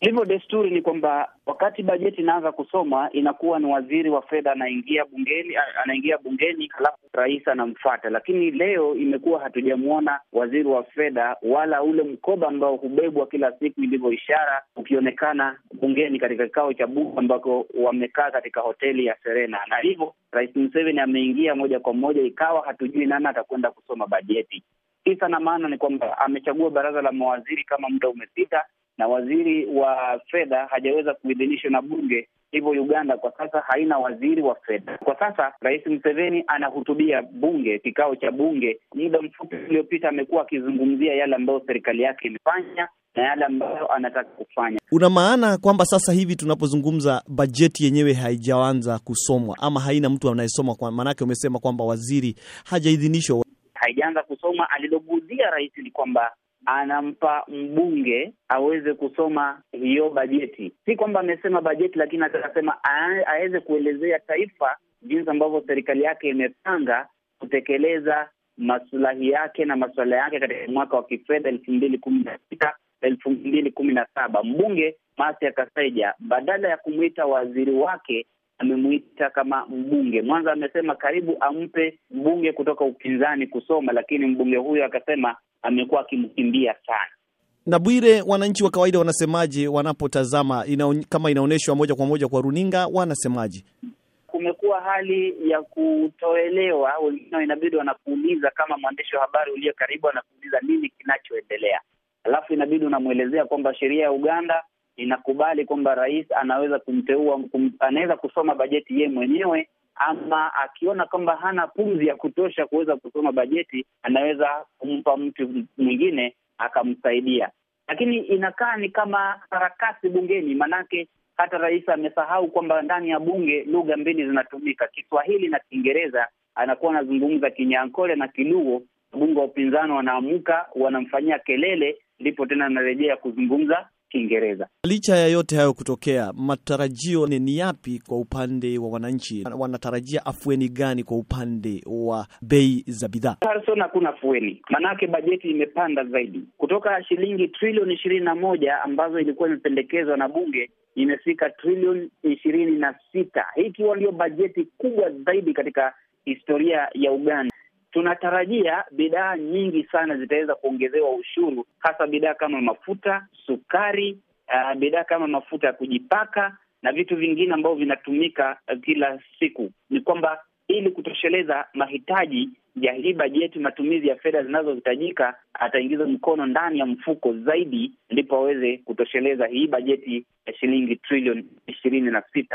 Hivyo desturi ni kwamba wakati bajeti inaanza kusomwa inakuwa ni waziri wa fedha anaingia bungeni, anaingia bungeni, halafu rais anamfata. Lakini leo imekuwa hatujamwona waziri wa fedha wala ule mkoba ambao hubebwa kila siku ilivyo ishara ukionekana bungeni katika kikao cha bunge ambako wamekaa katika hoteli ya Serena, na hivyo rais Museveni ameingia moja kwa moja, ikawa hatujui nani atakwenda kusoma bajeti. Kisa na maana ni kwamba amechagua baraza la mawaziri kama muda umepita na waziri wa fedha hajaweza kuidhinishwa na bunge. Hivyo Uganda kwa sasa haina waziri wa fedha. Kwa sasa Rais Museveni anahutubia bunge, kikao cha bunge. Muda mfupi uliopita amekuwa akizungumzia yale ambayo serikali yake imefanya na yale ambayo anataka kufanya. Una maana kwamba sasa hivi tunapozungumza bajeti yenyewe haijaanza kusomwa ama haina mtu anayesoma? Kwa maanake umesema kwamba waziri hajaidhinishwa, haijaanza kusoma. Aliloguzia rais ni kwamba anampa mbunge aweze kusoma hiyo bajeti. Si kwamba amesema bajeti, lakini atasema aweze kuelezea taifa jinsi ambavyo serikali yake imepanga kutekeleza maslahi yake na masuala yake katika mwaka wa kifedha elfu mbili kumi na sita elfu mbili kumi na saba. Mbunge Masia Kasaija badala ya kumwita waziri wake amemwita kama mbunge. Mwanza amesema karibu ampe mbunge kutoka upinzani kusoma, lakini mbunge huyo akasema amekuwa akimkimbia sana. Na Bwire, wananchi wa kawaida wanasemaje wanapotazama inaon, kama inaonyeshwa moja kwa moja kwa runinga, wanasemaje? Kumekuwa hali ya kutoelewa, wengine inabidi wanakuuliza, kama mwandishi wa habari uliye karibu anakuuliza nini kinachoendelea, alafu inabidi unamwelezea kwamba sheria ya Uganda inakubali kwamba rais anaweza kumteua kum, anaweza kusoma bajeti yeye mwenyewe ama akiona kwamba hana pumzi ya kutosha kuweza kusoma bajeti anaweza kumpa mtu mwingine akamsaidia. Lakini inakaa ni kama sarakasi bungeni, manake hata rais amesahau kwamba ndani ya bunge lugha mbili zinatumika, Kiswahili na Kiingereza. Anakuwa anazungumza Kinyankole na Kiluo, wabunge wa upinzani wanaamuka, wanamfanyia kelele, ndipo tena anarejea kuzungumza Kiingereza. Licha ya yote hayo kutokea, matarajio ni yapi kwa upande wa wananchi? Wanatarajia afueni gani kwa upande wa bei za bidhaa? Harrison, hakuna afueni, maanake bajeti imepanda zaidi kutoka shilingi trilioni ishirini na moja ambazo ilikuwa imependekezwa na bunge imefika trilioni ishirini na sita hii ikiwa ndio bajeti kubwa zaidi katika historia ya Uganda. Tunatarajia bidhaa nyingi sana zitaweza kuongezewa ushuru, hasa bidhaa kama mafuta, sukari, uh, bidhaa kama mafuta ya kujipaka na vitu vingine ambavyo vinatumika uh, kila siku. Ni kwamba ili kutosheleza mahitaji ya hii bajeti, matumizi ya fedha zinazohitajika, ataingiza mkono ndani ya mfuko zaidi, ndipo aweze kutosheleza hii bajeti ya shilingi trilioni ishirini na sita.